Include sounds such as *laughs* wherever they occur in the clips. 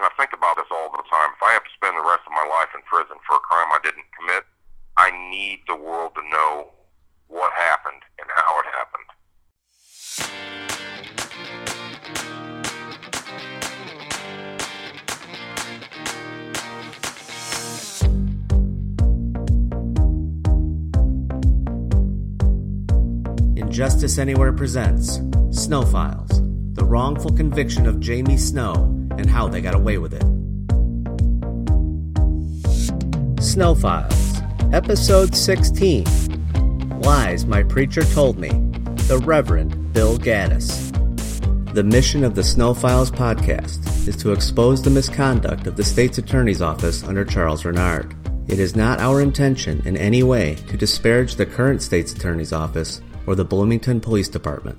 and I think about this all the time. If I have to spend the rest of my life in prison for a crime I didn't commit, I need the world to know what happened and how it happened. Injustice Anywhere presents Snow Files, the wrongful conviction of Jamie Snow and how they got away with it. Snow Files, Episode 16 Lies My Preacher Told Me, the Reverend Bill Gaddis. The mission of the Snow Files podcast is to expose the misconduct of the state's attorney's office under Charles Reynard. It is not our intention in any way to disparage the current state's attorney's office or the Bloomington Police Department.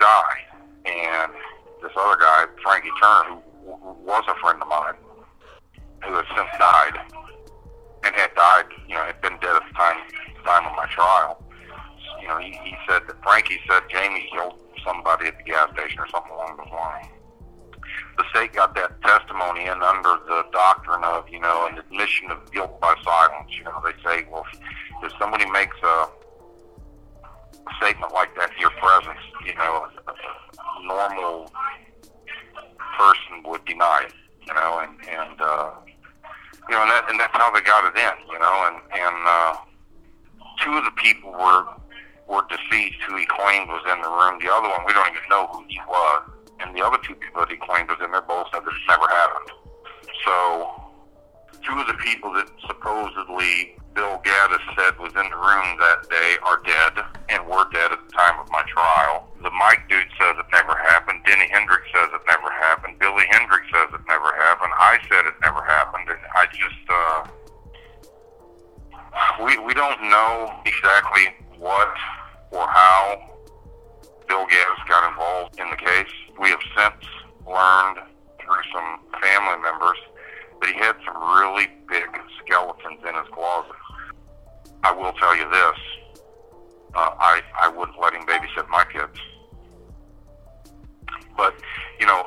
Died? And this other guy, Frankie Turner, who, was a friend of mine, who has since died, and had died, you know, had been dead at the time, time of my trial. You know, he, he said that Frankie said Jamie killed somebody at the gas station or something along those lines. The state got that testimony in under the doctrine of, you know, an admission of guilt by silence. You know, they say, well, if somebody makes a, statement like that your presence, you know, a, a normal person would deny it. You know, and and uh, you know, and, that, and that's how they got it in. You know, and and uh, two of the people were were deceased who he claimed was in the room. The other one, we don't even know who he was. And the other two people that he claimed was in there both said that it never happened. So, two of the people that supposedly Bill Gaddis said was in the room that day are dead and were dead at the time of my trial. The Mike dude says it never happened. Denny Hendricks says it never happened. Billy Hendricks says it never happened. I said it never happened. And I just, uh, we, we don't know exactly what or how Bill Gaddis got involved in the case. We have since learned through some family members that he had some really big skeletons in his closet. I will tell you this. uh, I I wouldn't let him babysit my kids. But you know,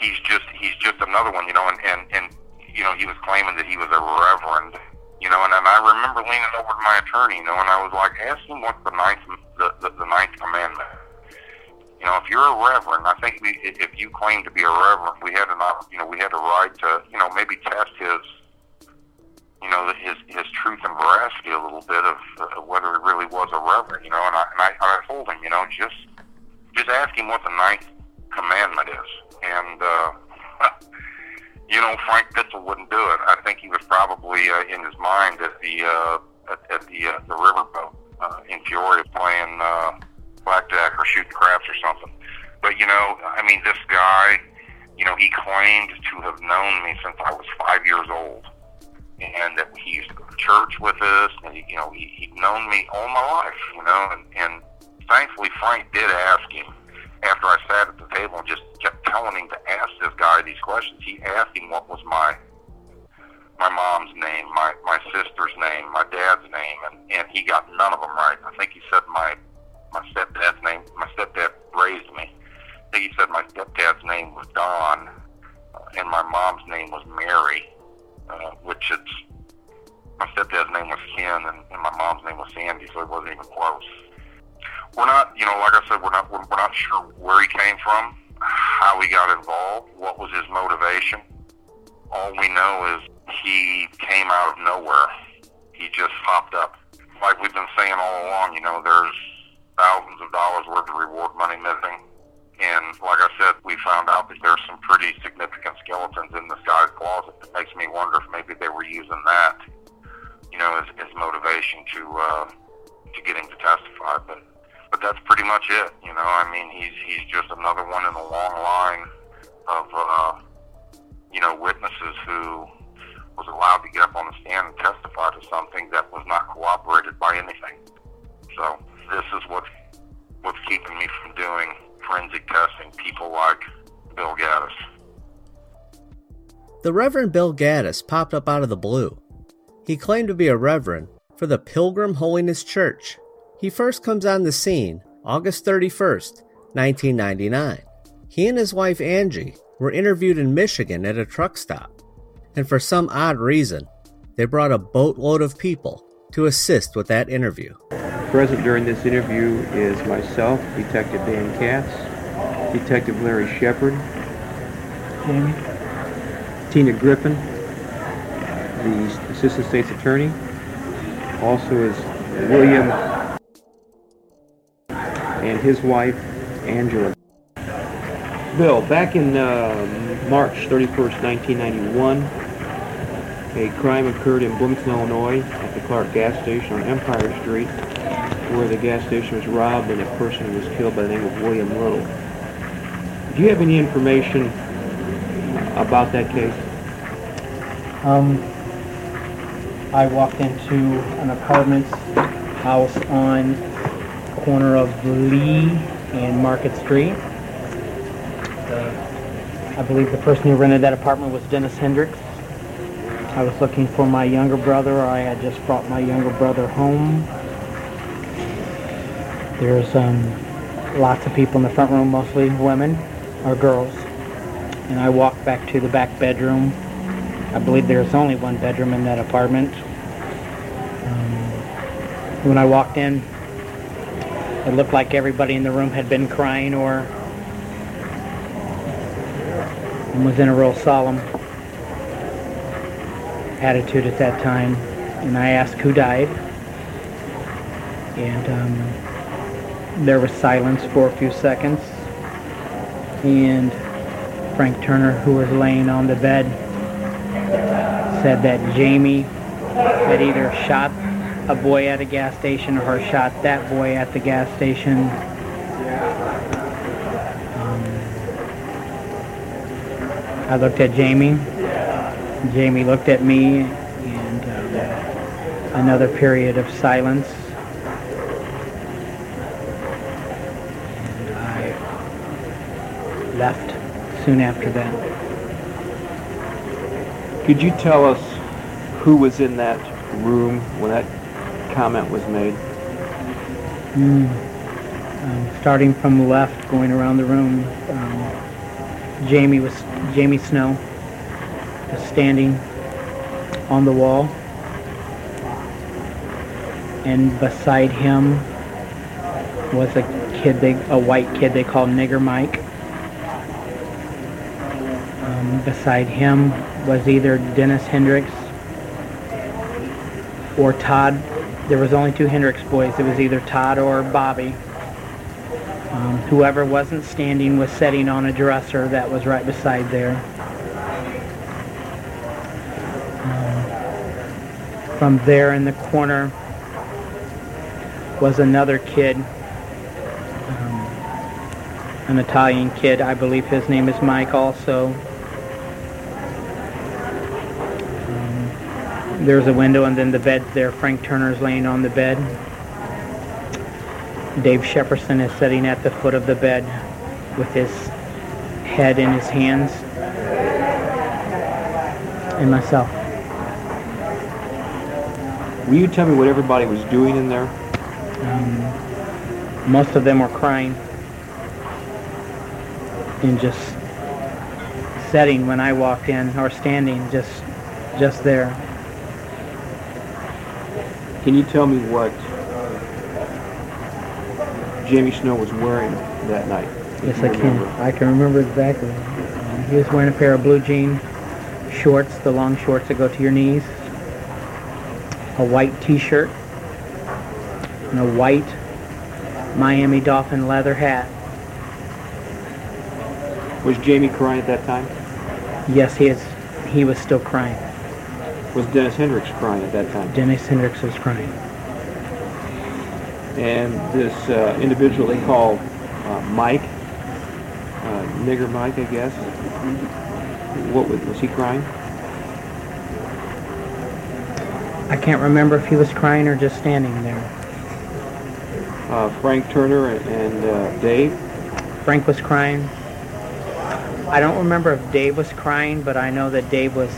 he's just he's just another one. You know, and and and you know, he was claiming that he was a reverend. You know, and, and I remember leaning over to my attorney. You know, and I was like, ask him what's the ninth the, the, the ninth commandment. You know, if you're a reverend, I think we, if you claim to be a reverend, we had an, you know, we had a right to, you know, maybe test his you know, his his truth and veracity a little bit of uh, whether he really was a reverend, you know. And I and I, I told him, you know, just just ask him what the ninth commandment is, and uh, *laughs* you know, Frank Pitzel wouldn't do it. I think he was probably uh, in his mind at the uh, at, at the uh, the riverboat uh, in Peoria playing uh, blackjack or shooting craps or something. But you know, I mean, this guy, you know, he claimed to have known me since I was five years old and that he used to go to church with us, and he, you know, he, he'd known me all my life, you know, and, and thankfully Frank did ask him after I sat at the table and just kept telling him to ask this guy these questions. He asked him what was my my mom's name, my my sister's name, my dad's name, and and he got none of them right. I think he said my my stepdad's name. My stepdad raised me. I think he said my stepdad's name was Don, uh, and my mom's name was Mary uh, which it's my stepdad's name was Ken and, and my mom's name was Sandy, so it wasn't even close. We're not, you know, like I said, we're not we're, we're not sure where he came from, how he got involved, what was his motivation. All we know is he came out of nowhere. He just popped up. Like we've been saying all along, you know, there's thousands of dollars worth of reward money missing and like I said, we found out that there's some pretty significant skeletons in this guy's closet. It makes me wonder if maybe they were using that, you know, as, as motivation to uh, to get him to testify. But but that's pretty much it. You know, I mean, he's he's just another one in a long line of uh, you know witnesses who was allowed to get up on the stand and testify to something that was not corroborated by anything. This is what's what's keeping me from doing forensic testing, people like Bill Gaddis. The Reverend Bill Gaddis popped up out of the blue. He claimed to be a reverend for the Pilgrim Holiness Church. He first comes on the scene August 31st, 1999. He and his wife Angie were interviewed in Michigan at a truck stop, and for some odd reason, they brought a boatload of people to assist with that interview. Present during this interview is myself, Detective Dan Katz, Detective Larry Shepard, Jamie. Tina Griffin, the Assistant State's Attorney, also is William and his wife, Angela. Bill, back in uh, March 31st, 1991, a crime occurred in Bloomington, Illinois at the Clark gas station on Empire Street where the gas station was robbed and a person was killed by the name of William Little. Do you have any information about that case? Um, I walked into an apartment house on corner of Lee and Market Street. I believe the person who rented that apartment was Dennis Hendricks. I was looking for my younger brother. I had just brought my younger brother home. There's um, lots of people in the front room, mostly women or girls. And I walked back to the back bedroom. I believe there's only one bedroom in that apartment. Um, when I walked in, it looked like everybody in the room had been crying or was in a real solemn attitude at that time. And I asked who died. And um, there was silence for a few seconds. And Frank Turner, who was laying on the bed, said that Jamie had either shot a boy at a gas station or shot that boy at the gas station. Um, I looked at Jamie. Jamie looked at me and um, another period of silence. left soon after that. Could you tell us who was in that room when that comment was made? Mm. Um, starting from the left, going around the room, um, Jamie was Jamie Snow was standing on the wall, and beside him was a kid, they, a white kid they called Nigger Mike. Um, beside him was either Dennis Hendricks or Todd. There was only two Hendricks boys. It was either Todd or Bobby. Um, whoever wasn't standing was sitting on a dresser that was right beside there. Um, from there in the corner was another kid, um, an Italian kid. I believe his name is Mike also. There's a window and then the bed's there. Frank Turner's laying on the bed. Dave Shepperson is sitting at the foot of the bed with his head in his hands. And myself. Will you tell me what everybody was doing in there? Um, most of them were crying and just sitting when I walked in or standing just just there. Can you tell me what Jamie Snow was wearing that night? Yes, I can. I can remember exactly. Um, he was wearing a pair of blue jean shorts, the long shorts that go to your knees, a white T-shirt, and a white Miami Dolphin leather hat. Was Jamie crying at that time? Yes, he is. He was still crying. Was Dennis Hendricks crying at that time? Dennis Hendricks was crying. And this uh, individual they call uh, Mike, uh, Nigger Mike, I guess. What was, was he crying? I can't remember if he was crying or just standing there. Uh, Frank Turner and, and uh, Dave. Frank was crying. I don't remember if Dave was crying, but I know that Dave was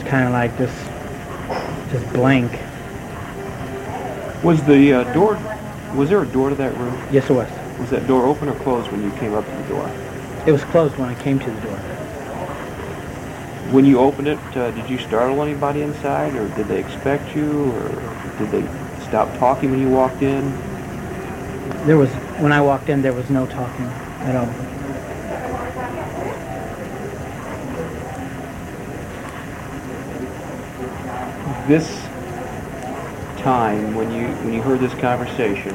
was kind of like this, just blank. Was the uh, door? Was there a door to that room? Yes, it was. Was that door open or closed when you came up to the door? It was closed when I came to the door. When you opened it, uh, did you startle anybody inside, or did they expect you, or did they stop talking when you walked in? There was when I walked in, there was no talking at all. This time, when you when you heard this conversation,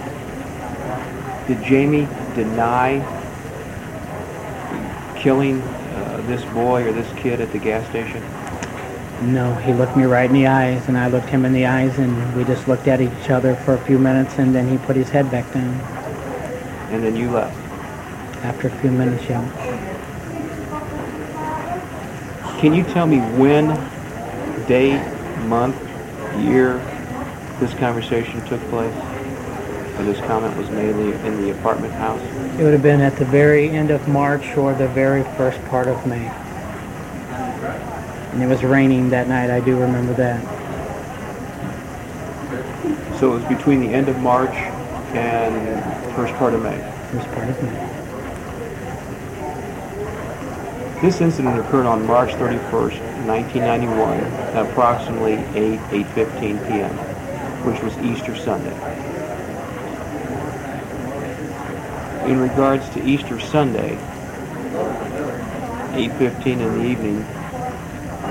did Jamie deny killing uh, this boy or this kid at the gas station? No, he looked me right in the eyes, and I looked him in the eyes, and we just looked at each other for a few minutes, and then he put his head back down. And then you left. After a few minutes, yeah. Can you tell me when, day, month, year this conversation took place? Or this comment was made in the, in the apartment house? It would have been at the very end of March or the very first part of May. And it was raining that night, I do remember that. So it was between the end of March and first part of May. First part of May. This incident occurred on March 31st, 1991, at approximately 8, 8.15 p.m., which was Easter Sunday. In regards to Easter Sunday, 8.15 in the evening,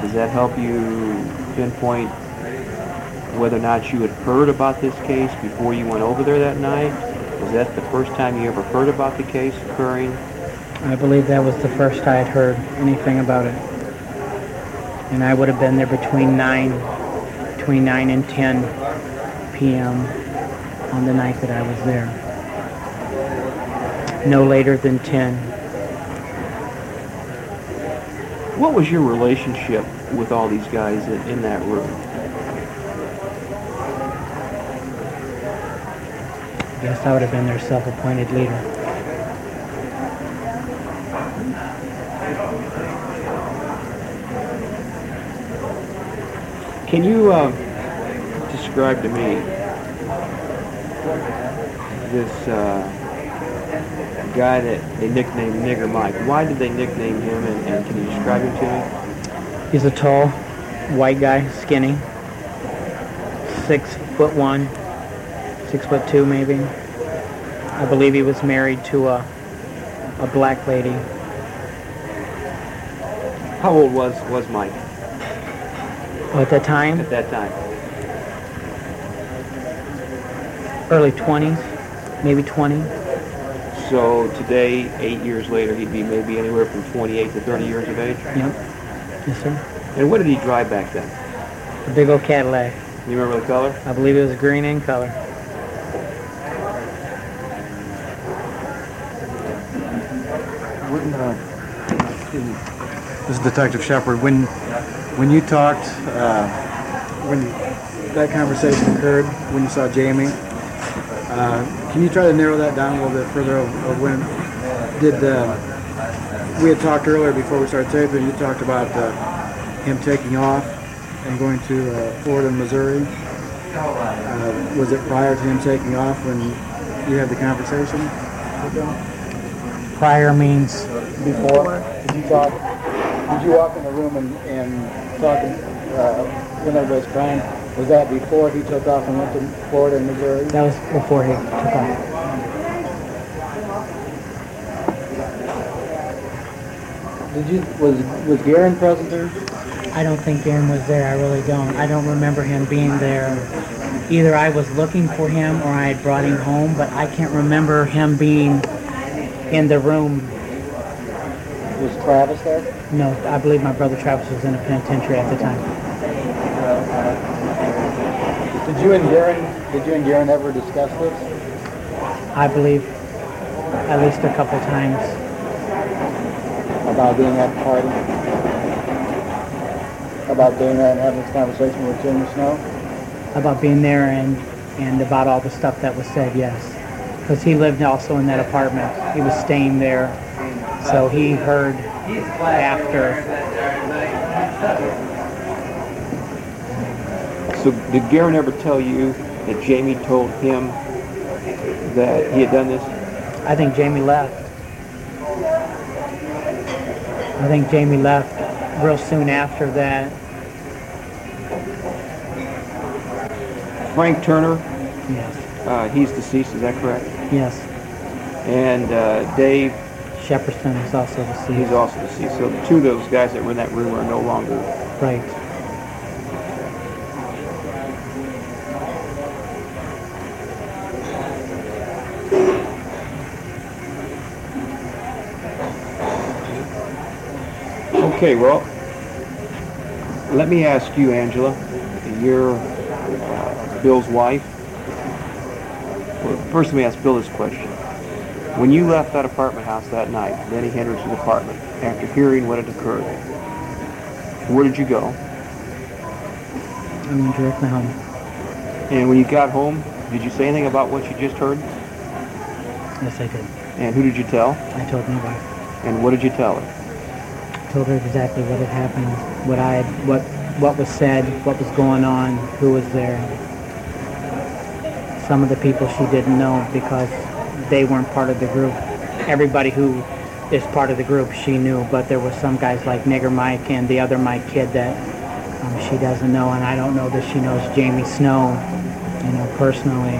does that help you pinpoint whether or not you had heard about this case before you went over there that night? Was that the first time you ever heard about the case occurring? I believe that was the first I had heard anything about it. And I would have been there between 9, between 9 and 10 p.m. on the night that I was there. No later than 10. What was your relationship with all these guys in, in that room? I guess I would have been their self-appointed leader. Can you uh, describe to me this uh, guy that they nicknamed Nigger Mike. Why did they nickname him, and, and can you describe him to me? He's a tall, white guy, skinny, six foot one, six foot two maybe. I believe he was married to a a black lady. How old was was Mike At that time, at that time? early 20s, maybe 20. So today, eight years later, he'd be maybe anywhere from 28 to 30 years of age. Yep. Yes, sir. And what did he drive back then? A big old Cadillac. You remember the color? I believe it was green in color. When, uh, this is Detective Shepard. When when you talked, uh, when that conversation occurred, when you saw Jamie, uh, can you try to narrow that down a little bit further? Of, of when did uh, we had talked earlier before we started taping? You talked about uh, him taking off and going to uh, Florida and Missouri. Uh, was it prior to him taking off when you had the conversation with them? Prior means before? Did you talk? Did you walk in the room and, and talk uh, when everybody's crying? Was that before he took off and went to Florida and Missouri? that was before he took off. Did you was was Garen present there? I don't think Darren was there. I really don't. I don't remember him being there. Either I was looking for him or I had brought him home, but I can't remember him being in the room. Was Travis there? No, I believe my brother Travis was in a penitentiary at the time. Did you and Garen did you and Garen ever discuss this? I believe at least a couple times. About being at the party? About being there and having this conversation with Jimmy Snow? about being there and and about all the stuff that was said. Yes, because he lived also in that apartment. He was staying there, so he heard after. So did Garen ever tell you that Jamie told him that he had done this? I think Jamie left. I think Jamie left real soon after that. Frank Turner, Yes, uh, he's deceased, is that correct? yes. And uh, Dave, Shepperson is also the sea. he's deceased. also deceased. So two of those guys that were in that room are no longer. Right. Okay, well, let me ask you, Angela. You're uh, Bill's wife. Well, first, let me ask Bill this question. When you left that apartment house that night, Lenny Hendricks' apartment, after hearing what had occurred, where did you go? I mean, directly home. And when you got home, did you say anything about what you just heard? Yes, I did. And who did you tell? I told my wife. And what did you tell her? told her exactly what had happened, what I had, what what was said, what was going on, who was there. Some of the people she didn't know because they weren't part of the group. Everybody who is part of the group she knew, but there were some guys like Nigger Mike and the other Mike kid that um, she doesn't know, and I don't know that she knows Jamie Snow, you know, personally.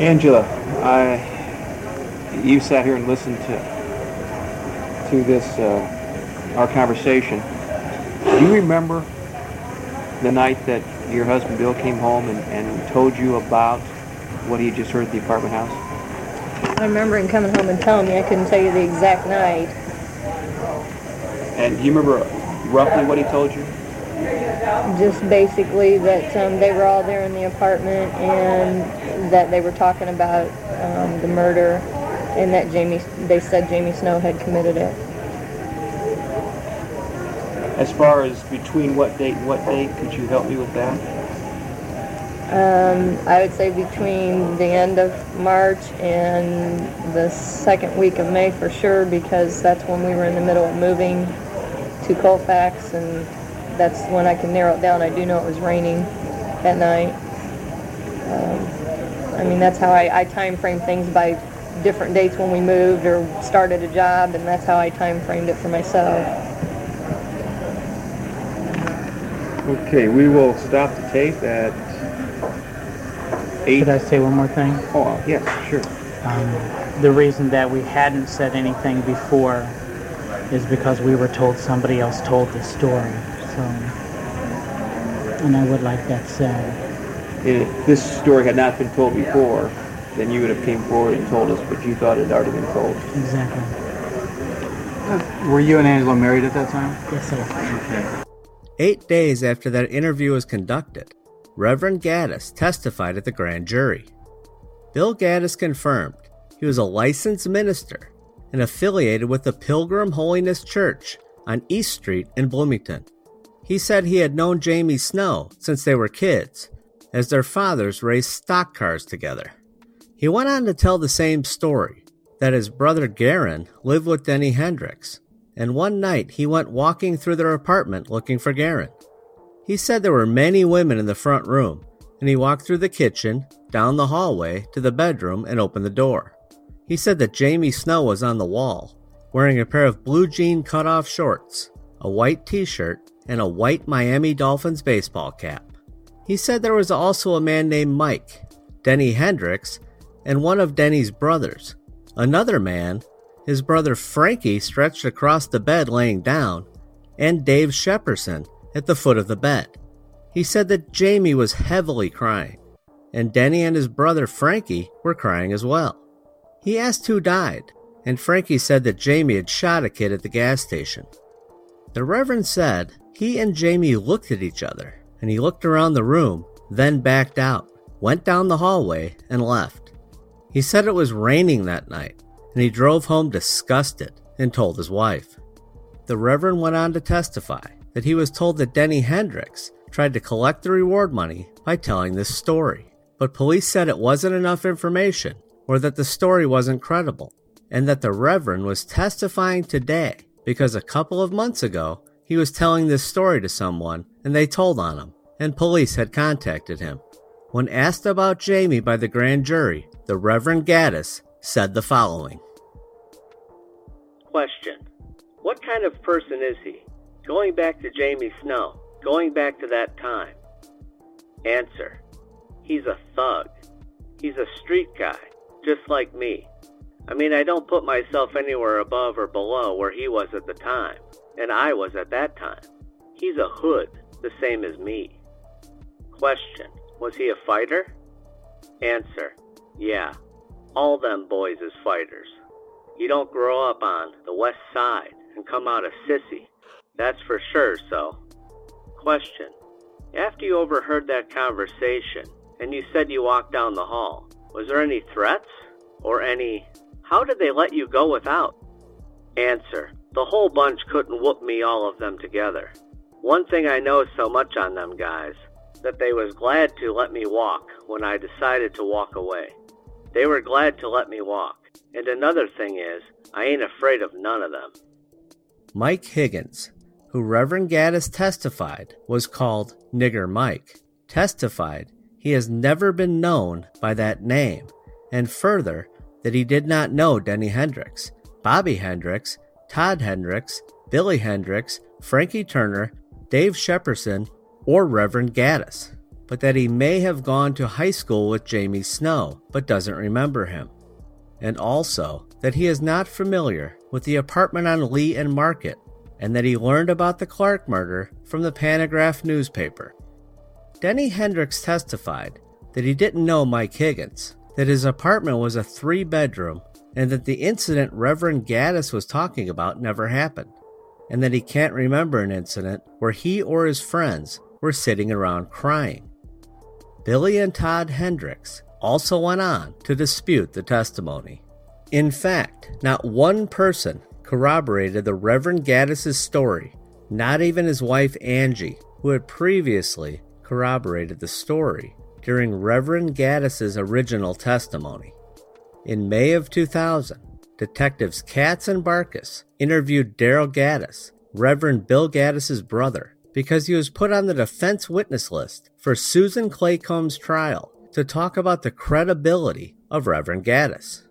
Angela, I, you sat here and listened to to this uh, our conversation. Do you remember the night that your husband Bill came home and, and told you about what he just heard at the apartment house? I remember him coming home and telling me. I couldn't tell you the exact night. And do you remember roughly what he told you? Just basically that um, they were all there in the apartment and that they were talking about um, the murder and that Jamie, they said Jamie Snow had committed it. As far as between what date and what date, could you help me with that? Um, I would say between the end of March and the second week of May for sure because that's when we were in the middle of moving to Colfax and that's when I can narrow it down. I do know it was raining that night. Um, I mean, that's how I, I time frame things by different dates when we moved or started a job, and that's how I time framed it for myself. Okay, we will stop the tape at eight. Could I say one more thing? Oh, yes, sure. Um, the reason that we hadn't said anything before is because we were told somebody else told the story. So, and I would like that said. And if this story had not been told before, then you would have came forward and told us, but you thought it had already been told. Exactly. Were you and Angela married at that time? Yes, sir. Eight days after that interview was conducted, Reverend Gaddis testified at the grand jury. Bill Gaddis confirmed he was a licensed minister and affiliated with the Pilgrim Holiness Church on East Street in Bloomington. He said he had known Jamie Snow since they were kids, as their fathers raced stock cars together. He went on to tell the same story that his brother Garen lived with Denny Hendricks, and one night he went walking through their apartment looking for Garen. He said there were many women in the front room, and he walked through the kitchen, down the hallway, to the bedroom, and opened the door. He said that Jamie Snow was on the wall, wearing a pair of blue jean cutoff shorts, a white t shirt, and a white Miami Dolphins baseball cap. He said there was also a man named Mike, Denny Hendricks, and one of Denny's brothers. Another man, his brother Frankie, stretched across the bed laying down, and Dave Shepperson at the foot of the bed. He said that Jamie was heavily crying, and Denny and his brother Frankie were crying as well. He asked who died, and Frankie said that Jamie had shot a kid at the gas station. The Reverend said he and Jamie looked at each other, and he looked around the room, then backed out, went down the hallway, and left. He said it was raining that night, and he drove home disgusted and told his wife. The Reverend went on to testify that he was told that Denny Hendricks tried to collect the reward money by telling this story, but police said it wasn't enough information or that the story wasn't credible, and that the Reverend was testifying today because a couple of months ago he was telling this story to someone and they told on him, and police had contacted him. When asked about Jamie by the grand jury, the Reverend Gaddis said the following Question What kind of person is he? Going back to Jamie Snow, going back to that time. Answer He's a thug. He's a street guy, just like me. I mean, I don't put myself anywhere above or below where he was at the time, and I was at that time. He's a hood, the same as me. Question Was he a fighter? Answer Yeah, all them boys is fighters. You don't grow up on the west side and come out a sissy. That's for sure, so. Question. After you overheard that conversation and you said you walked down the hall, was there any threats? Or any, how did they let you go without? Answer. The whole bunch couldn't whoop me all of them together. One thing I know so much on them guys, that they was glad to let me walk when I decided to walk away. They were glad to let me walk. And another thing is, I ain't afraid of none of them. Mike Higgins, who Reverend Gaddis testified was called Nigger Mike, testified he has never been known by that name, and further, that he did not know Denny Hendricks, Bobby Hendricks, Todd Hendricks, Billy Hendricks, Frankie Turner, Dave Shepperson, or Reverend Gaddis, but that he may have gone to high school with Jamie Snow, but doesn't remember him. And also that he is not familiar with the apartment on Lee and Market, and that he learned about the Clark murder from the Pantagraph newspaper. Denny Hendricks testified that he didn't know Mike Higgins, that his apartment was a three bedroom, and that the incident Reverend Gaddis was talking about never happened, and that he can't remember an incident where he or his friends were sitting around crying. Billy and Todd Hendricks also went on to dispute the testimony. In fact, not one person corroborated the Reverend Gaddis's story, not even his wife Angie, who had previously corroborated the story during Reverend Gaddis's original testimony. In May of 2000, detectives Katz and Barkus interviewed Daryl Gaddis, Reverend Bill Gaddis's brother, because he was put on the defense witness list for Susan Claycomb's trial to talk about the credibility of Reverend Gaddis.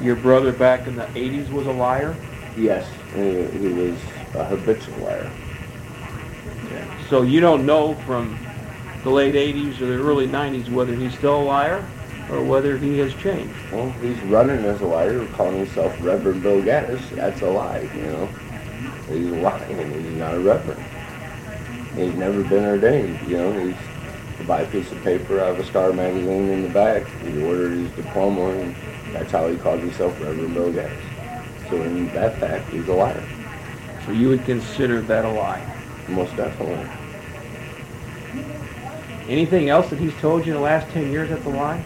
Your brother back in the 80s was a liar? Yes, he, he was a habitual liar. So you don't know from the late 80s or the early 90s whether he's still a liar or whether he has changed. Well, he's running as a liar, calling himself Reverend Bill Gaddis. That's a lie, you know. He's lying, and he's not a reverend. He's never been ordained, you know. He's to buy a piece of paper out of a Star magazine in the back. He ordered his diploma, and that's how he called himself Reverend Bill Gaddis. So in that fact, he's a liar. So you would consider that a lie? Most definitely. Anything else that he's told you in the last 10 years that's a lie?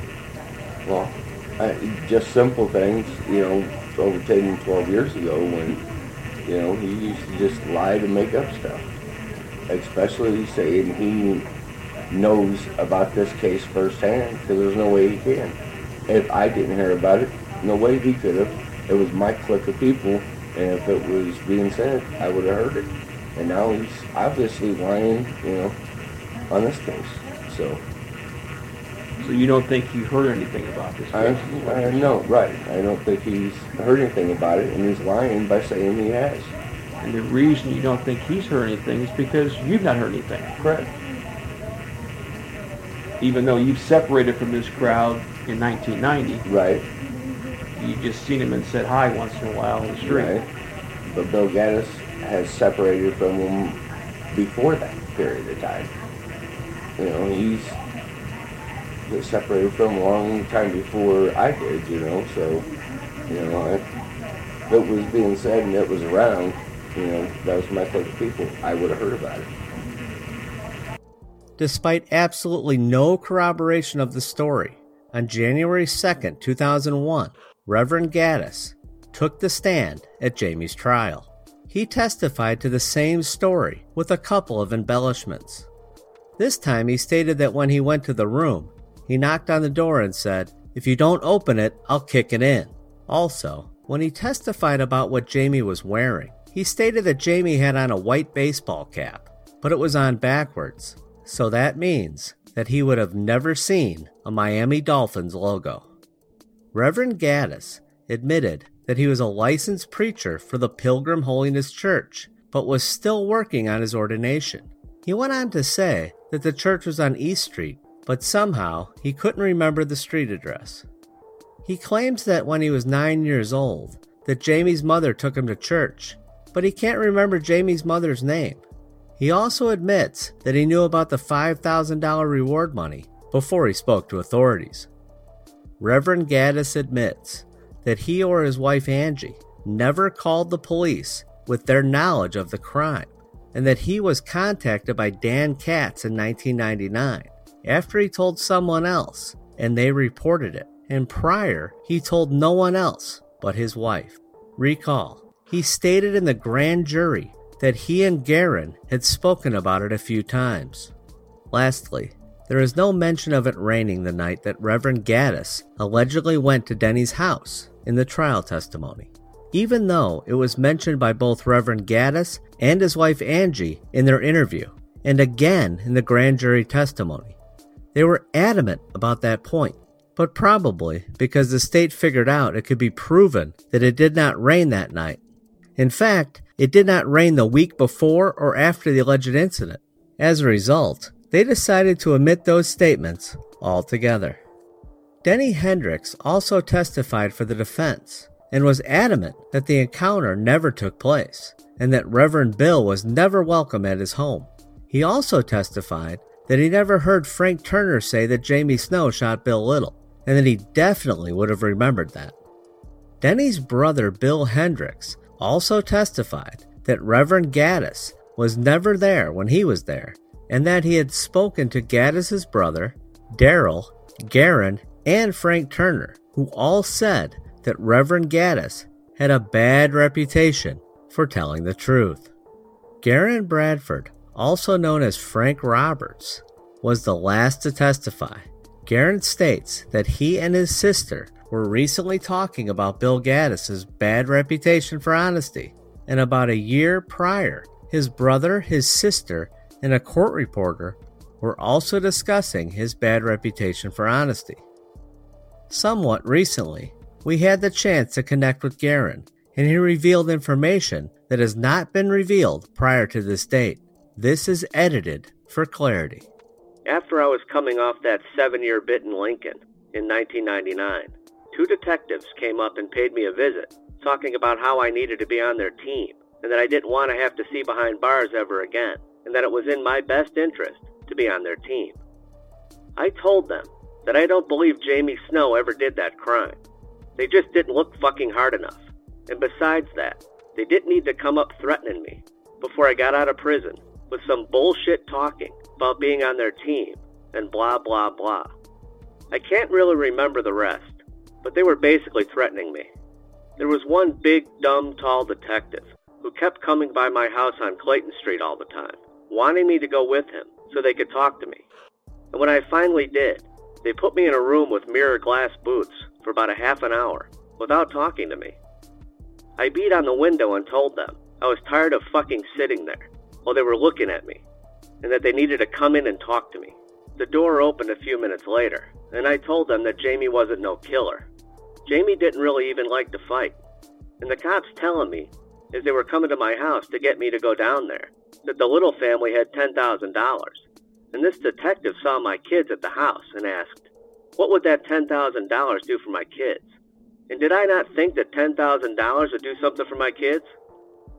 Well, I, just simple things, you know, over 10, 12 years ago when, you know, he used to just lie to make up stuff. Especially saying he knows about this case firsthand because there's no way he can. If I didn't hear about it, no way he could have. It was my clique of people, and if it was being said, I would have heard it. And now he's obviously lying, you know, on this case. So. So you don't think he heard anything about this I, case? I no, right. I don't think he's heard anything about it, and he's lying by saying he has. And the reason you don't think he's heard anything is because you've not heard anything. Correct. Even though you've separated from this crowd in 1990, Right. You just seen him and said hi once in a while in the street. Right. But Bill Gaddis has separated from him before that period of time. You know, he's was separated from a long time before I did, you know, so, you know, if it was being said and it was around, you know, that was my clique of people, I would have heard about it. Despite absolutely no corroboration of the story, on January 2nd, 2001, Reverend Gaddis took the stand at Jamie's trial. He testified to the same story with a couple of embellishments. This time he stated that when he went to the room, he knocked on the door and said, If you don't open it, I'll kick it in. Also, when he testified about what Jamie was wearing, he stated that Jamie had on a white baseball cap, but it was on backwards, so that means that he would have never seen a Miami Dolphins logo. Reverend Gaddis admitted that he was a licensed preacher for the Pilgrim Holiness Church, but was still working on his ordination. He went on to say that the church was on East Street, but somehow he couldn't remember the street address. He claims that when he was nine years old, that Jamie's mother took him to church, but he can't remember Jamie's mother's name. He also admits that he knew about the $5,000 reward money before he spoke to authorities. Reverend Gaddis admits that he or his wife Angie never called the police with their knowledge of the crime, and that he was contacted by Dan Katz in 1999 after he told someone else and they reported it, and prior he told no one else but his wife. Recall, he stated in the grand jury that he and Garin had spoken about it a few times. Lastly, there is no mention of it raining the night that Reverend Gaddis allegedly went to Denny's house in the trial testimony, even though it was mentioned by both Reverend Gaddis and his wife Angie in their interview, and again in the grand jury testimony. They were adamant about that point, but probably because the state figured out it could be proven that it did not rain that night. In fact, it did not rain the week before or after the alleged incident. As a result, they decided to omit those statements altogether. Denny Hendricks also testified for the defense and was adamant that the encounter never took place and that Reverend Bill was never welcome at his home. He also testified that he never heard Frank Turner say that Jamie Snow shot Bill Little and that he definitely would have remembered that. Denny's brother Bill Hendricks also testified that Reverend Gaddis was never there when he was there, and that he had spoken to Gaddis's brother, Daryl, Garin, and Frank Turner, who all said that Reverend Gaddis had a bad reputation for telling the truth. Garin Bradford, also known as Frank Roberts, was the last to testify. Garin states that he and his sister were recently talking about Bill Gaddis's bad reputation for honesty, and about a year prior, his brother, his sister, and a court reporter were also discussing his bad reputation for honesty. Somewhat recently, we had the chance to connect with Garin, and he revealed information that has not been revealed prior to this date. This is edited for clarity. After I was coming off that seven year bit in Lincoln in 1999, two detectives came up and paid me a visit, talking about how I needed to be on their team, and that I didn't want to have to see behind bars ever again, and that it was in my best interest to be on their team. I told them that I don't believe Jamie Snow ever did that crime. They just didn't look fucking hard enough. And besides that, they didn't need to come up threatening me before I got out of prison with some bullshit talking about being on their team and blah blah blah. I can't really remember the rest, but they were basically threatening me. There was one big, dumb, tall detective who kept coming by my house on Clayton Street all the time, wanting me to go with him so they could talk to me. And when I finally did, they put me in a room with mirror glass booths for about a half an hour without talking to me. I beat on the window and told them I was tired of fucking sitting there while they were looking at me and that they needed to come in and talk to me. The door opened a few minutes later, and I told them that Jamie wasn't no killer. Jamie didn't really even like to fight. And the cops telling me, as they were coming to my house to get me to go down there, that the little family had $10,000 and this detective saw my kids at the house and asked, What would that $10,000 do for my kids? And did I not think that $10,000 would do something for my kids?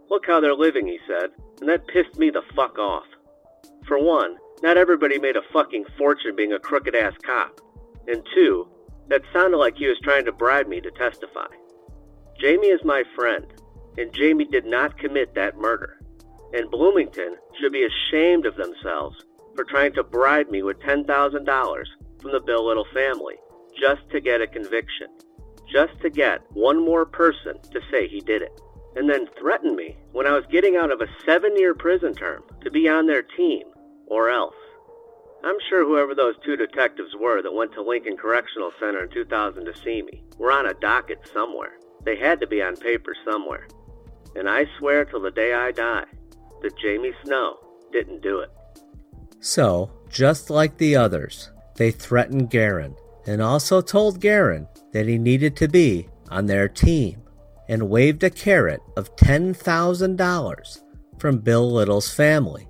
Look how they're living, he said, and that pissed me the fuck off. For one, not everybody made a fucking fortune being a crooked ass cop. And two, that sounded like he was trying to bribe me to testify. Jamie is my friend, and Jamie did not commit that murder. And Bloomington should be ashamed of themselves for trying to bribe me with $10,000 from the Bill Little family just to get a conviction, just to get one more person to say he did it, and then threaten me when I was getting out of a seven year prison term to be on their team, or else. I'm sure whoever those two detectives were that went to Lincoln Correctional Center in 2000 to see me were on a docket somewhere. They had to be on paper somewhere. And I swear till the day I die that Jamie Snow didn't do it. So, just like the others, they threatened Garin and also told Garin that he needed to be on their team and waved a carrot of $10,000 from Bill Little's family.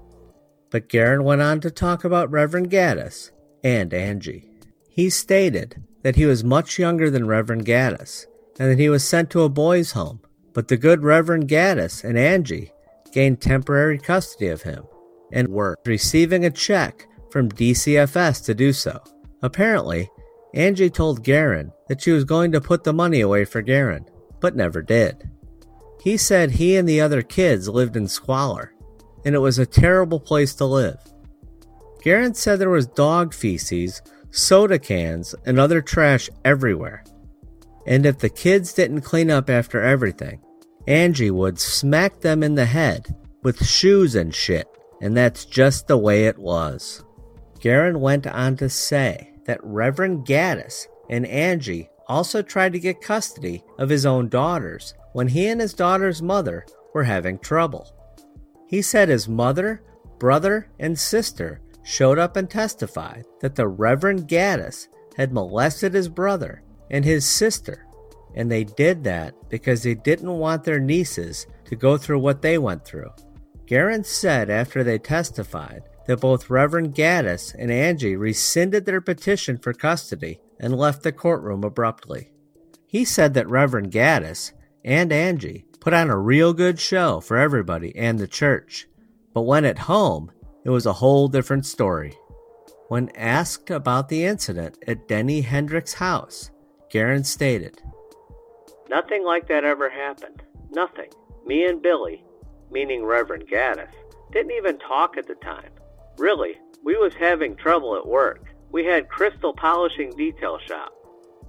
But Garin went on to talk about Reverend Gaddis and Angie. He stated that he was much younger than Reverend Gaddis and that he was sent to a boys' home, but the good Reverend Gaddis and Angie gained temporary custody of him and were receiving a check from DCFS to do so. Apparently, Angie told Garin that she was going to put the money away for Garin, but never did. He said he and the other kids lived in squalor, and it was a terrible place to live. Garin said there was dog feces, soda cans, and other trash everywhere. And if the kids didn't clean up after everything, Angie would smack them in the head with shoes and shit and that's just the way it was. Garin went on to say that Reverend Gaddis and Angie also tried to get custody of his own daughters when he and his daughter's mother were having trouble. He said his mother, brother, and sister showed up and testified that the Reverend Gaddis had molested his brother and his sister, and they did that because they didn't want their nieces to go through what they went through. Garin said after they testified that both Reverend Gaddis and Angie rescinded their petition for custody and left the courtroom abruptly. He said that Reverend Gaddis and Angie put on a real good show for everybody and the church, but when at home, it was a whole different story. When asked about the incident at Denny Hendricks' house, Garin stated, Nothing like that ever happened. Nothing. Me and Billy meaning Reverend Gaddis, didn't even talk at the time. Really, we was having trouble at work. We had crystal polishing detail shop.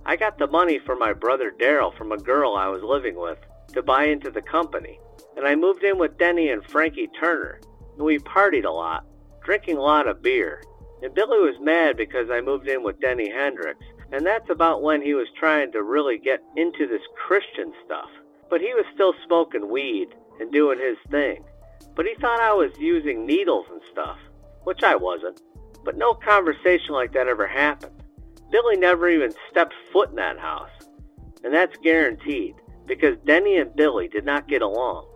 I got the money for my brother Daryl from a girl I was living with to buy into the company, and I moved in with Denny and Frankie Turner, and we partied a lot, drinking a lot of beer. And Billy was mad because I moved in with Denny Hendricks, and that's about when he was trying to really get into this Christian stuff. But he was still smoking weed and doing his thing. But he thought I was using needles and stuff, which I wasn't. But no conversation like that ever happened. Billy never even stepped foot in that house. And that's guaranteed because Denny and Billy did not get along.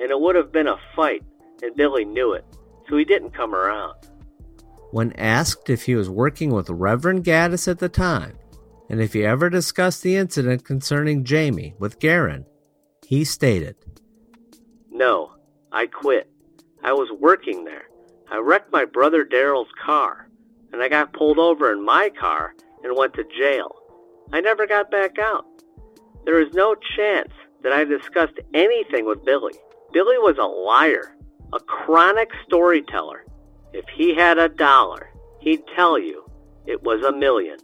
And it would have been a fight, and Billy knew it, so he didn't come around. When asked if he was working with Reverend Gaddis at the time, and if he ever discussed the incident concerning Jamie with Garin, he stated, No, I quit. I was working there. I wrecked my brother Daryl's car, and I got pulled over in my car and went to jail. I never got back out. There is no chance that I discussed anything with Billy. Billy was a liar, a chronic storyteller. If he had a dollar, he'd tell you it was a million.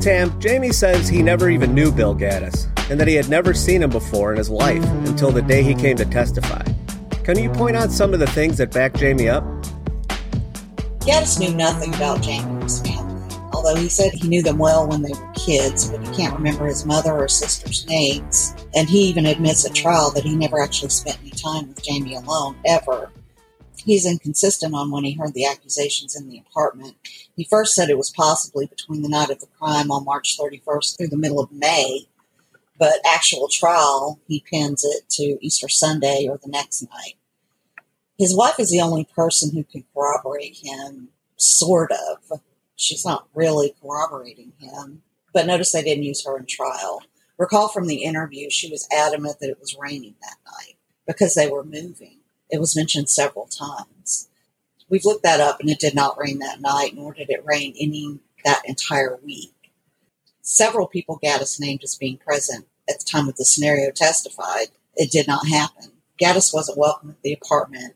Tam, Jamie says he never even knew Bill Gaddis, and that he had never seen him before in his life until the day he came to testify. Can you point out some of the things that back Jamie up? Gaddis knew nothing about Jamie's family, although he said he knew them well when they were kids, but he can't remember his mother or sister's names. And he even admits at trial that he never actually spent any time with Jamie alone, ever. He's inconsistent on when he heard the accusations in the apartment. He first said it was possibly between the night of the crime on March 31st through the middle of May, but actual trial, he pins it to Easter Sunday or the next night. His wife is the only person who can corroborate him, sort of. She's not really corroborating him, but notice they didn't use her in trial. Recall from the interview, she was adamant that it was raining that night because they were moving. It was mentioned several times. We've looked that up and it did not rain that night, nor did it rain any that entire week. Several people Gaddis named as being present at the time of the scenario testified. It did not happen. Gaddis wasn't welcome at the apartment,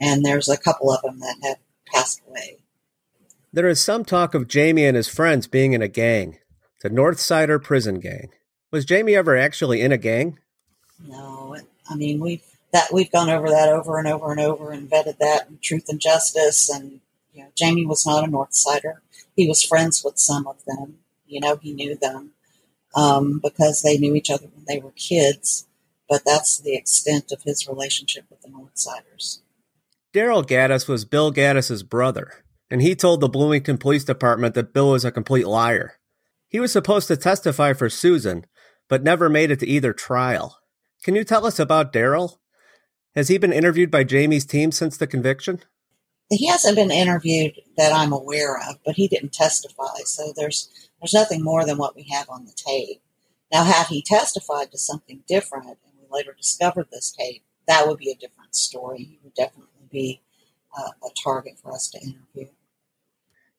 and there's a couple of them that have passed away. There is some talk of Jamie and his friends being in a gang, the Northsider prison gang. Was Jamie ever actually in a gang? No, I mean we've that we've gone over that over and over and over and vetted that in Truth and Justice, and you know Jamie was not a Northsider. He was friends with some of them. You know, he knew them um, because they knew each other when they were kids. But that's the extent of his relationship with the Northsiders. Daryl Gaddis was Bill Gaddis's brother, and he told the Bloomington Police Department that Bill was a complete liar. He was supposed to testify for Susan, but never made it to either trial. Can you tell us about Daryl? Has he been interviewed by Jamie's team since the conviction? He hasn't been interviewed that I'm aware of, but he didn't testify, so there's there's nothing more than what we have on the tape. Now, had he testified to something different, and we later discovered this tape, that would be a different story. He would definitely be uh, a target for us to interview.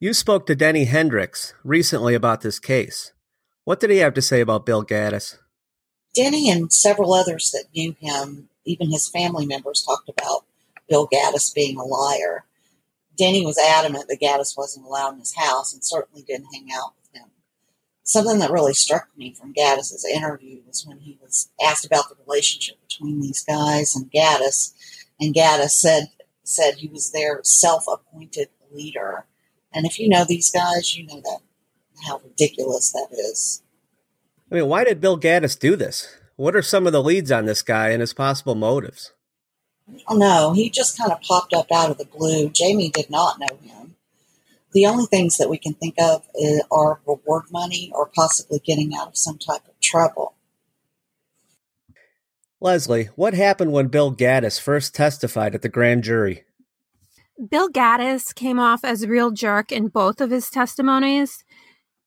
You spoke to Denny Hendricks recently about this case. What did he have to say about Bill Gaddis? Denny and several others that knew him, even his family members, talked about Bill Gaddis being a liar. Denny was adamant that Gaddis wasn't allowed in his house and certainly didn't hang out with him. Something that really struck me from Gaddis's interview was when he was asked about the relationship between these guys and Gaddis, and Gaddis said said he was their self-appointed leader. And if you know these guys, you know that how ridiculous that is. I mean, why did Bill Gaddis do this? What are some of the leads on this guy and his possible motives? Oh, no, he just kind of popped up out of the blue. Jamie did not know him. The only things that we can think of eh, are reward money or possibly getting out of some type of trouble. Leslie, what happened when Bill Gaddis first testified at the grand jury? Bill Gaddis came off as a real jerk in both of his testimonies.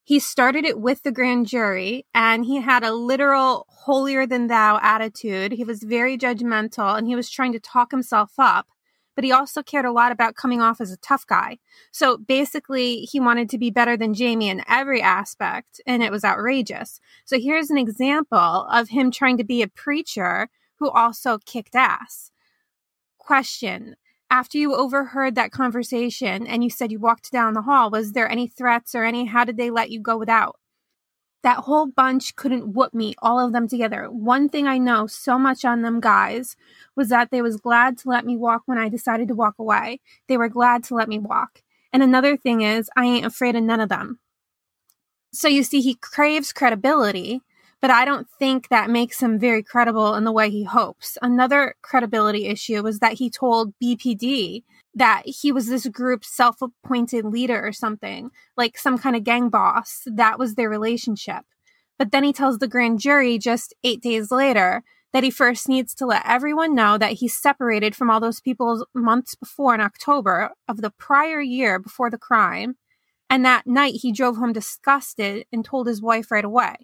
He started it with the grand jury and he had a literal holier than thou attitude. He was very judgmental and he was trying to talk himself up, but he also cared a lot about coming off as a tough guy. So basically, he wanted to be better than Jamie in every aspect and it was outrageous. So here's an example of him trying to be a preacher who also kicked ass. Question after you overheard that conversation and you said you walked down the hall, was there any threats or any, how did they let you go without? That whole bunch couldn't whoop me, all of them together. One thing I know so much on them guys was that they was glad to let me walk when I decided to walk away. They were glad to let me walk. And another thing is, I ain't afraid of none of them. So you see, he craves credibility, but I don't think that makes him very credible in the way he hopes. Another credibility issue was that he told BPD that he was this group's self appointed leader or something, like some kind of gang boss. That was their relationship. But then he tells the grand jury just eight days later that he first needs to let everyone know that he's separated from all those people months before in October of the prior year before the crime. And that night he drove home disgusted and told his wife right away.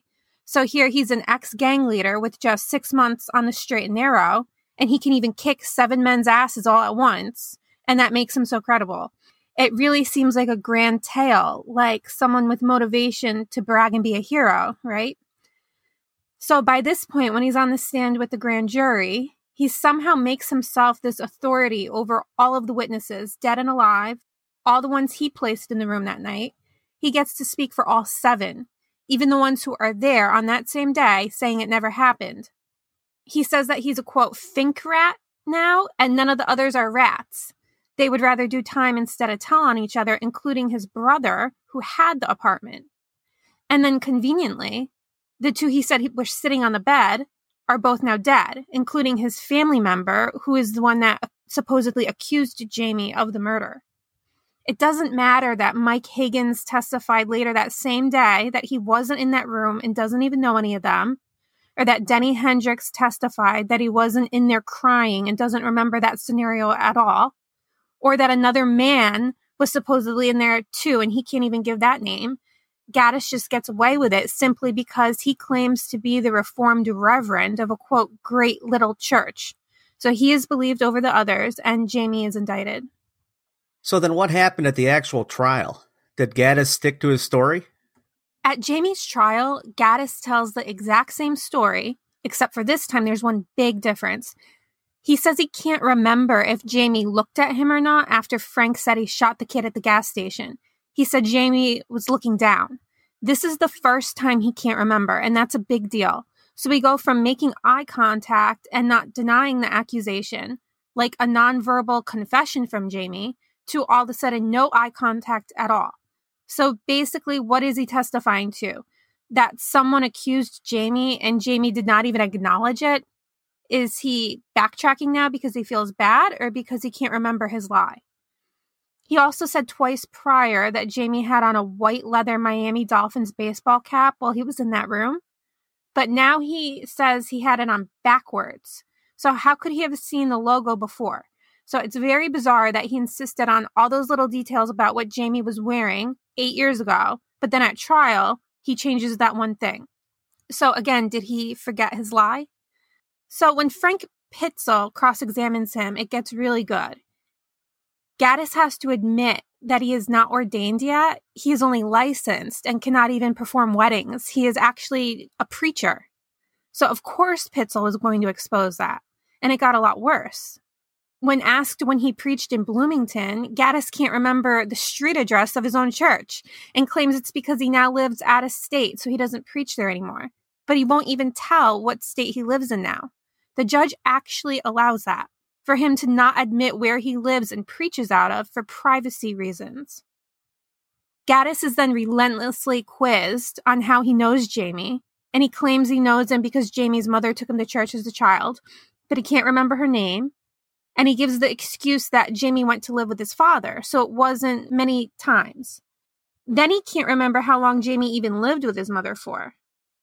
So here he's an ex gang leader with just six months on the straight and narrow, and he can even kick seven men's asses all at once. And that makes him so credible. It really seems like a grand tale, like someone with motivation to brag and be a hero, right? So by this point, when he's on the stand with the grand jury, he somehow makes himself this authority over all of the witnesses, dead and alive, all the ones he placed in the room that night. He gets to speak for all seven, even the ones who are there on that same day saying it never happened. He says that he's a quote, think rat now, and none of the others are rats. They would rather do time instead of tell on each other, including his brother, who had the apartment. And then conveniently, the two he said he were sitting on the bed are both now dead, including his family member, who is the one that supposedly accused Jamie of the murder. It doesn't matter that Mike Higgins testified later that same day that he wasn't in that room and doesn't even know any of them, or that Denny Hendricks testified that he wasn't in there crying and doesn't remember that scenario at all, or that another man was supposedly in there too and he can't even give that name. Gaddis just gets away with it simply because he claims to be the reformed reverend of a quote, great little church. So he is believed over the others, and Jamie is indicted. So then what happened at the actual trial? Did Gaddis stick to his story? At Jamie's trial, Gaddis tells the exact same story, except for this time there's one big difference. He says he can't remember if Jamie looked at him or not after Frank said he shot the kid at the gas station. He said Jamie was looking down. This is the first time he can't remember, and that's a big deal. So we go from making eye contact and not denying the accusation, like a nonverbal confession from Jamie, to all of a sudden no eye contact at all. So basically, what is he testifying to? That someone accused Jamie and Jamie did not even acknowledge it? Is he backtracking now because he feels bad or because he can't remember his lie? He also said twice prior that Jamie had on a white leather Miami Dolphins baseball cap while he was in that room. But now he says he had it on backwards. So, how could he have seen the logo before? So, it's very bizarre that he insisted on all those little details about what Jamie was wearing eight years ago. But then at trial, he changes that one thing. So, again, did he forget his lie? So, when Frank Pitzel cross examines him, it gets really good. Gaddis has to admit that he is not ordained yet. He is only licensed and cannot even perform weddings. He is actually a preacher. So, of course, Pitzel is going to expose that. And it got a lot worse. When asked when he preached in Bloomington, Gaddis can't remember the street address of his own church and claims it's because he now lives out of state, so he doesn't preach there anymore. But he won't even tell what state he lives in now. The judge actually allows that for him to not admit where he lives and preaches out of for privacy reasons. Gaddis is then relentlessly quizzed on how he knows Jamie, and he claims he knows him because Jamie's mother took him to church as a child, but he can't remember her name. And he gives the excuse that Jamie went to live with his father, so it wasn't many times. Then he can't remember how long Jamie even lived with his mother for.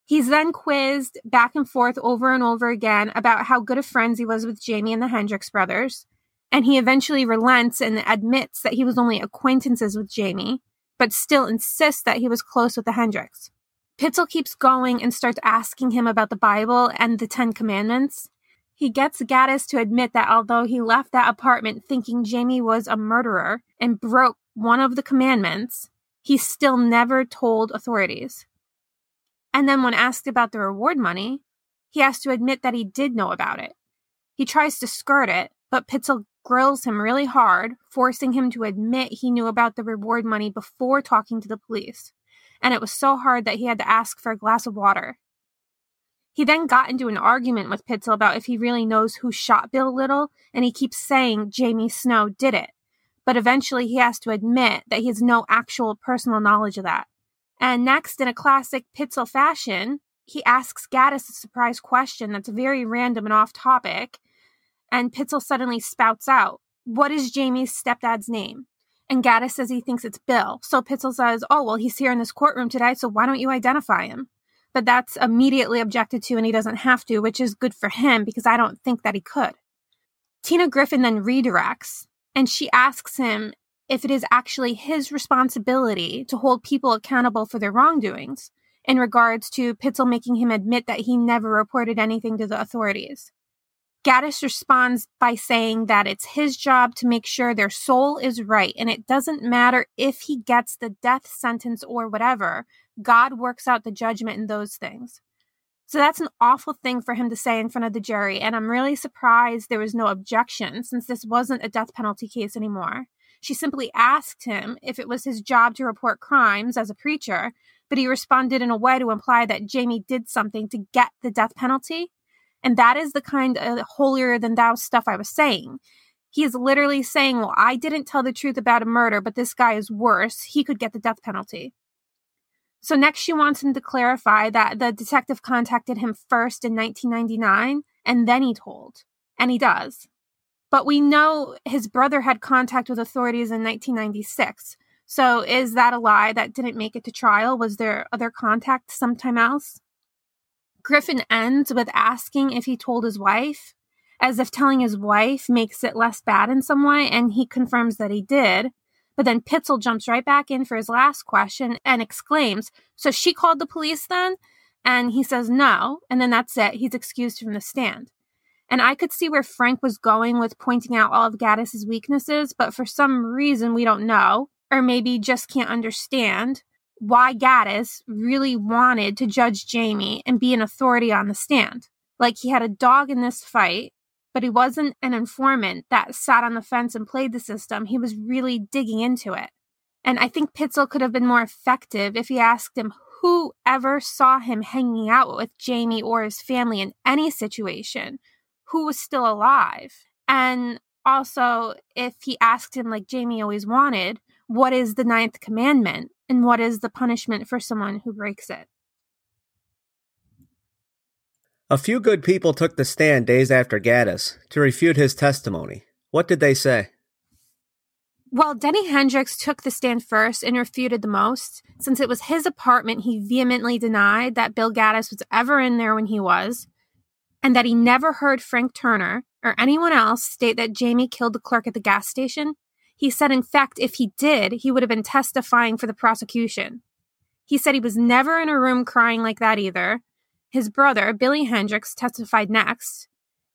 He's then quizzed back and forth over and over again about how good of friends he was with Jamie and the Hendricks brothers. And he eventually relents and admits that he was only acquaintances with Jamie, but still insists that he was close with the Hendricks. Pitzel keeps going and starts asking him about the Bible and the Ten Commandments. He gets Gaddis to admit that although he left that apartment thinking Jamie was a murderer and broke one of the commandments, he still never told authorities. And then when asked about the reward money, he has to admit that he did know about it. He tries to skirt it, but Pitzel grills him really hard, forcing him to admit he knew about the reward money before talking to the police. And it was so hard that he had to ask for a glass of water. He then got into an argument with Pitzel about if he really knows who shot Bill Little, and he keeps saying Jamie Snow did it. But eventually he has to admit that he has no actual personal knowledge of that. And next, in a classic Pitzel fashion, he asks Gaddis a surprise question that's very random and off topic. And Pitzel suddenly spouts out, What is Jamie's stepdad's name? And Gaddis says he thinks it's Bill. So Pitzel says, Oh, well, he's here in this courtroom today, so why don't you identify him? But that's immediately objected to, and he doesn't have to, which is good for him because I don't think that he could. Tina Griffin then redirects, and she asks him if it is actually his responsibility to hold people accountable for their wrongdoings in regards to Pitzel making him admit that he never reported anything to the authorities. Gaddis responds by saying that it's his job to make sure their soul is right, and it doesn't matter if he gets the death sentence or whatever, God works out the judgment in those things. So that's an awful thing for him to say in front of the jury, and I'm really surprised there was no objection since this wasn't a death penalty case anymore. She simply asked him if it was his job to report crimes as a preacher, but he responded in a way to imply that Jamie did something to get the death penalty and that is the kind of holier than thou stuff I was saying. He is literally saying, Well, I didn't tell the truth about a murder, but this guy is worse. He could get the death penalty. So next, she wants him to clarify that the detective contacted him first in 1999 and then he told. And he does. But we know his brother had contact with authorities in 1996. So is that a lie that didn't make it to trial? Was there other contact sometime else? Griffin ends with asking if he told his wife, as if telling his wife makes it less bad in some way, and he confirms that he did. But then Pitzel jumps right back in for his last question and exclaims, So she called the police then? And he says no, and then that's it. He's excused from the stand. And I could see where Frank was going with pointing out all of Gaddis's weaknesses, but for some reason we don't know, or maybe just can't understand, why Gaddis really wanted to judge Jamie and be an authority on the stand. Like he had a dog in this fight, but he wasn't an informant that sat on the fence and played the system. He was really digging into it. And I think Pitzel could have been more effective if he asked him who ever saw him hanging out with Jamie or his family in any situation, who was still alive. And also, if he asked him, like Jamie always wanted, what is the ninth commandment? and what is the punishment for someone who breaks it. A few good people took the stand days after Gaddis to refute his testimony. What did they say? Well, Denny Hendricks took the stand first and refuted the most. Since it was his apartment, he vehemently denied that Bill Gaddis was ever in there when he was, and that he never heard Frank Turner or anyone else state that Jamie killed the clerk at the gas station he said, in fact, if he did, he would have been testifying for the prosecution. He said he was never in a room crying like that either. His brother, Billy Hendricks, testified next.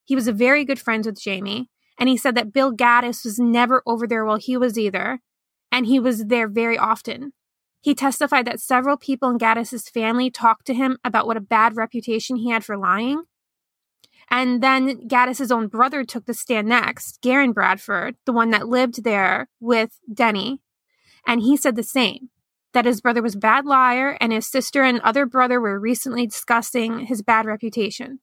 He was a very good friend with Jamie, and he said that Bill Gaddis was never over there while he was either, and he was there very often. He testified that several people in Gaddis's family talked to him about what a bad reputation he had for lying, and then Gaddis's own brother took the stand next, Garen Bradford, the one that lived there with Denny. And he said the same that his brother was a bad liar and his sister and other brother were recently discussing his bad reputation.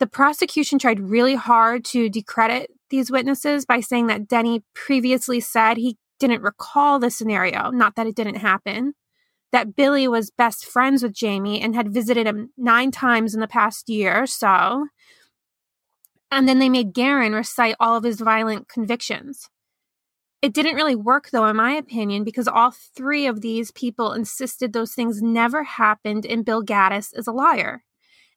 The prosecution tried really hard to decredit these witnesses by saying that Denny previously said he didn't recall the scenario, not that it didn't happen that Billy was best friends with Jamie and had visited him nine times in the past year or so. And then they made Garen recite all of his violent convictions. It didn't really work, though, in my opinion, because all three of these people insisted those things never happened and Bill Gaddis is a liar.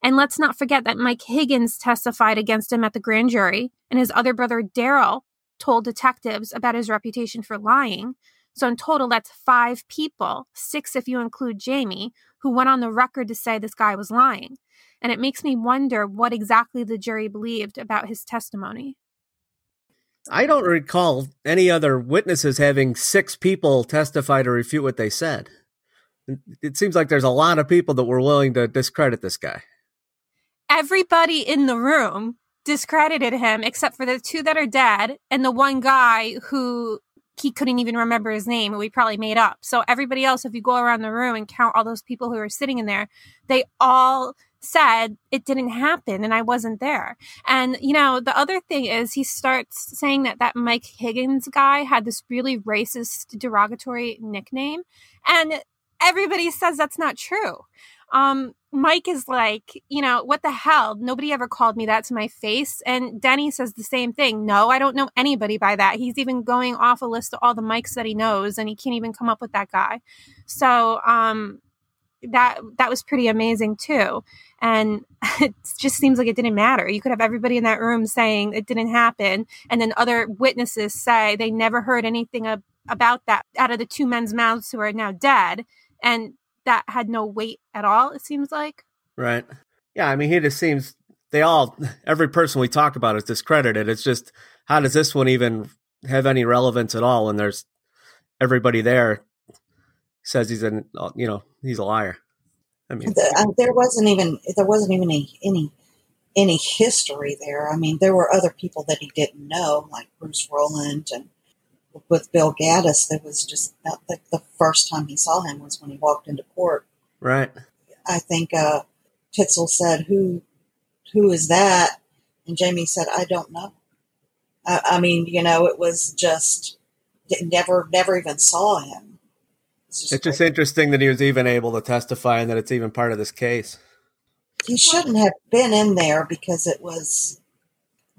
And let's not forget that Mike Higgins testified against him at the grand jury, and his other brother, Daryl, told detectives about his reputation for lying. So in total, that's five people, six if you include Jamie, who went on the record to say this guy was lying. And it makes me wonder what exactly the jury believed about his testimony. I don't recall any other witnesses having six people testify to refute what they said. It seems like there's a lot of people that were willing to discredit this guy. Everybody in the room discredited him except for the two that are dead and the one guy who he couldn't even remember his name and we probably made up. So everybody else, if you go around the room and count all those people who are sitting in there, they all said it didn't happen and I wasn't there. And you know, the other thing is he starts saying that that Mike Higgins guy had this really racist derogatory nickname and everybody says that's not true. Um, Mike is like, you know, what the hell? Nobody ever called me that to my face. And Denny says the same thing. No, I don't know anybody by that. He's even going off a list of all the Mikes that he knows, and he can't even come up with that guy. So, um, that that was pretty amazing too and *laughs* it just seems like it didn't matter you could have everybody in that room saying it didn't happen and then other witnesses say they never heard anything ab- about that out of the two men's mouths who are now dead and that had no weight at all it seems like Right. Yeah, I mean, he just seems they all *laughs* every person we talk about is discredited. It's just how does this one even have any relevance at all when there's everybody there says he's an you know he's a liar. I mean, The, uh, there wasn't even there wasn't even any, any any history there. I mean, there were other people that he didn't know, like Bruce Rowland and with Bill Gaddis. That was just not the, the first time he saw him was when he walked into court. right. I think uh, Pitzel said, "Who who is that?" And Jamie said, "I don't know." I, I mean, you know, it was just never never even saw him. It's just It's just interesting that he was even able to testify and that it's even part of this case. he shouldn't have been in there because it was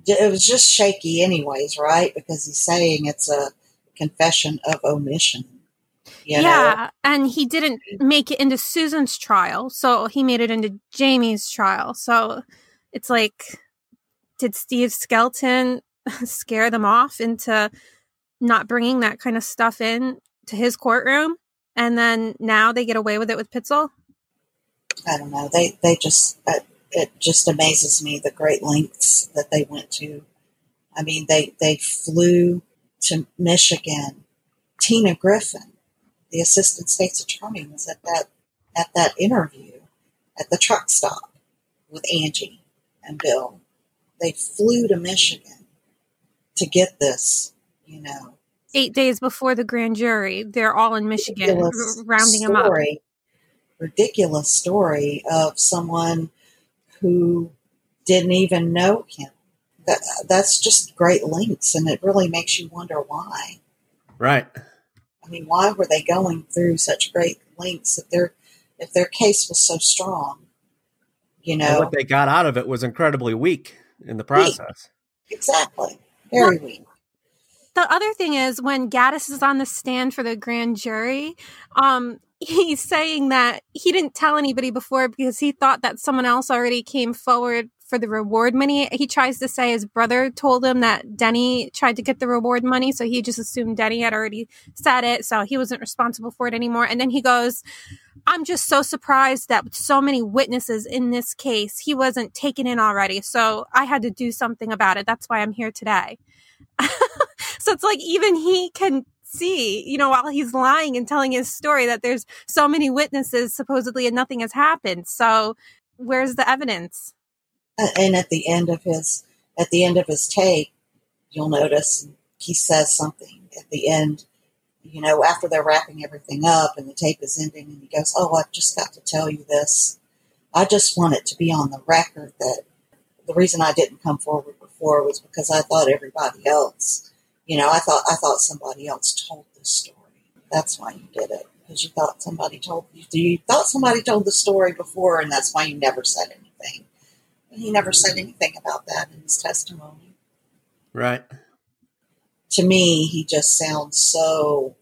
it was just shaky anyways right because he's saying it's a confession of omission you know yeah, and he didn't make it into Susan's trial, so he made it into Jamie's trial. So it's like, did Steve Skelton *laughs* scare them off into not bringing that kind of stuff in to his courtroom, and then now they get away with it with Pitzel? i don't know. They they just uh, it just amazes me the great lengths that they went to. I mean they they flew to michigan. Tina griffin the assistant state's attorney was at that at that interview at the truck stop with angie and bill. They flew to michigan to get this you know Eight days before the grand jury, they're all in Michigan, ridiculous r- rounding them up. story, ridiculous story of someone who didn't even know him. That that's just great links, and it really makes you wonder why. Right. I mean, why were they going through such great lengths if their if their case was so strong? You And know, what they got out of it was incredibly weak in the process. exactly, very weak. The other thing is when Gaddis is on the stand for the grand jury, um, he's saying that he didn't tell anybody before because he thought that someone else already came forward for the reward money. He tries to say his brother told him that Denny tried to get the reward money, so he just assumed Denny had already said it, so he wasn't responsible for it anymore. And then he goes, I'm just so surprised that with so many witnesses in this case, he wasn't taken in already. So I had to do something about it. That's why I'm here today. *laughs* so it's like even he can see, you know, while he's lying and telling his story that there's so many witnesses supposedly and nothing has happened. So where's the evidence? and at the end of his at the end of his tape you'll notice he says something at the end you know after they're wrapping everything up and the tape is ending and he goes oh i've just got to tell you this i just want it to be on the record that the reason i didn't come forward before was because i thought everybody else you know i thought i thought somebody else told this story that's why you did it because you thought somebody told you you thought somebody told the story before and that's why you never said anything he never said anything about that in his testimony. Right. To me, he just sounds so,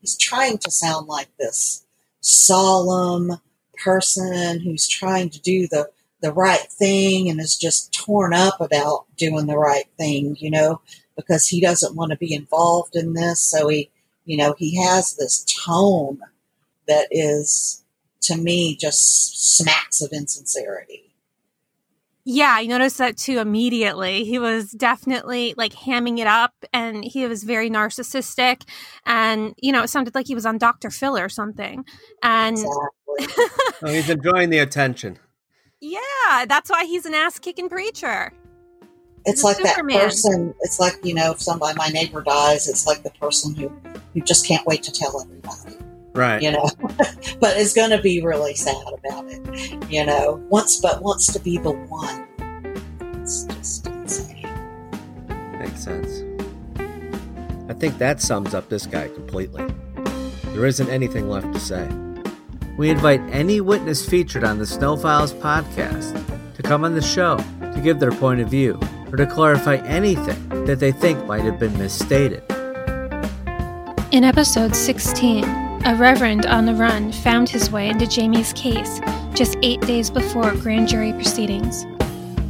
he's trying to sound like this solemn person who's trying to do the, the right thing and is just torn up about doing the right thing, you know, because he doesn't want to be involved in this. So he, you know, he has this tone that is, to me, just smacks of insincerity. Yeah, I noticed that too immediately. He was definitely like hamming it up and he was very narcissistic. And, you know, it sounded like he was on Dr. Phil or something. And Exactly. *laughs* Oh, he's enjoying the attention. yeah, that's why he's an ass kicking preacher. It's a like that person it's like you know if somebody my neighbor dies it's like the person who who just can't wait to tell everybody Right. you know *laughs* but is going to be really sad about it you know wants but wants to be the one it's just insane Makes sense. I think that sums up this guy completely. There isn't anything left to say. we invite any witness featured on the Snow Files podcast to come on the show to give their point of view or to clarify anything that they think might have been misstated. In episode 16, a reverend on the run found his way into Jamie's case just eight days before grand jury proceedings.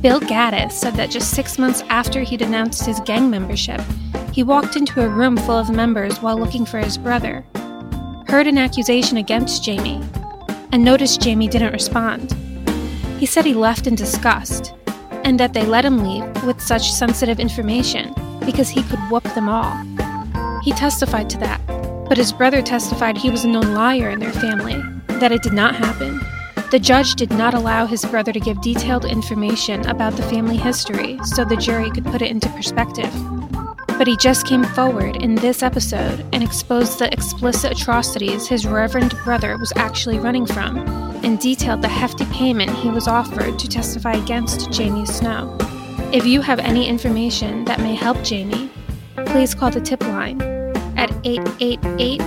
Bill Gaddis said that just six months after he'd announced his gang membership, he walked into a room full of members while looking for his brother, heard an accusation against Jamie, and noticed Jamie didn't respond. He said he left in disgust, and that they let him leave with such sensitive information because he could whoop them all. He testified to that, but his brother testified he was a known liar in their family, that it did not happen. The judge did not allow his brother to give detailed information about the family history so the jury could put it into perspective. But he just came forward in this episode and exposed the explicit atrocities his reverend brother was actually running from, and detailed the hefty payment he was offered to testify against Jamie Snow. If you have any information that may help Jamie, please call the tip line at 888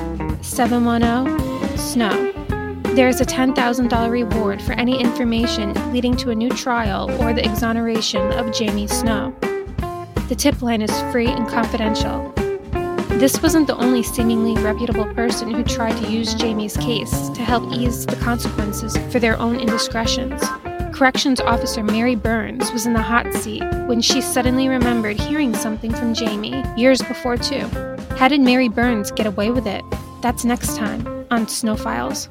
710 SNOW. There is a $10,000 reward for any information leading to a new trial or the exoneration of Jamie Snow. The tip line is free and confidential. This wasn't the only seemingly reputable person who tried to use Jamie's case to help ease the consequences for their own indiscretions. Corrections Officer Mary Burns was in the hot seat when she suddenly remembered hearing something from Jamie years before, too. How did Mary Burns get away with it? That's next time on Snow Files.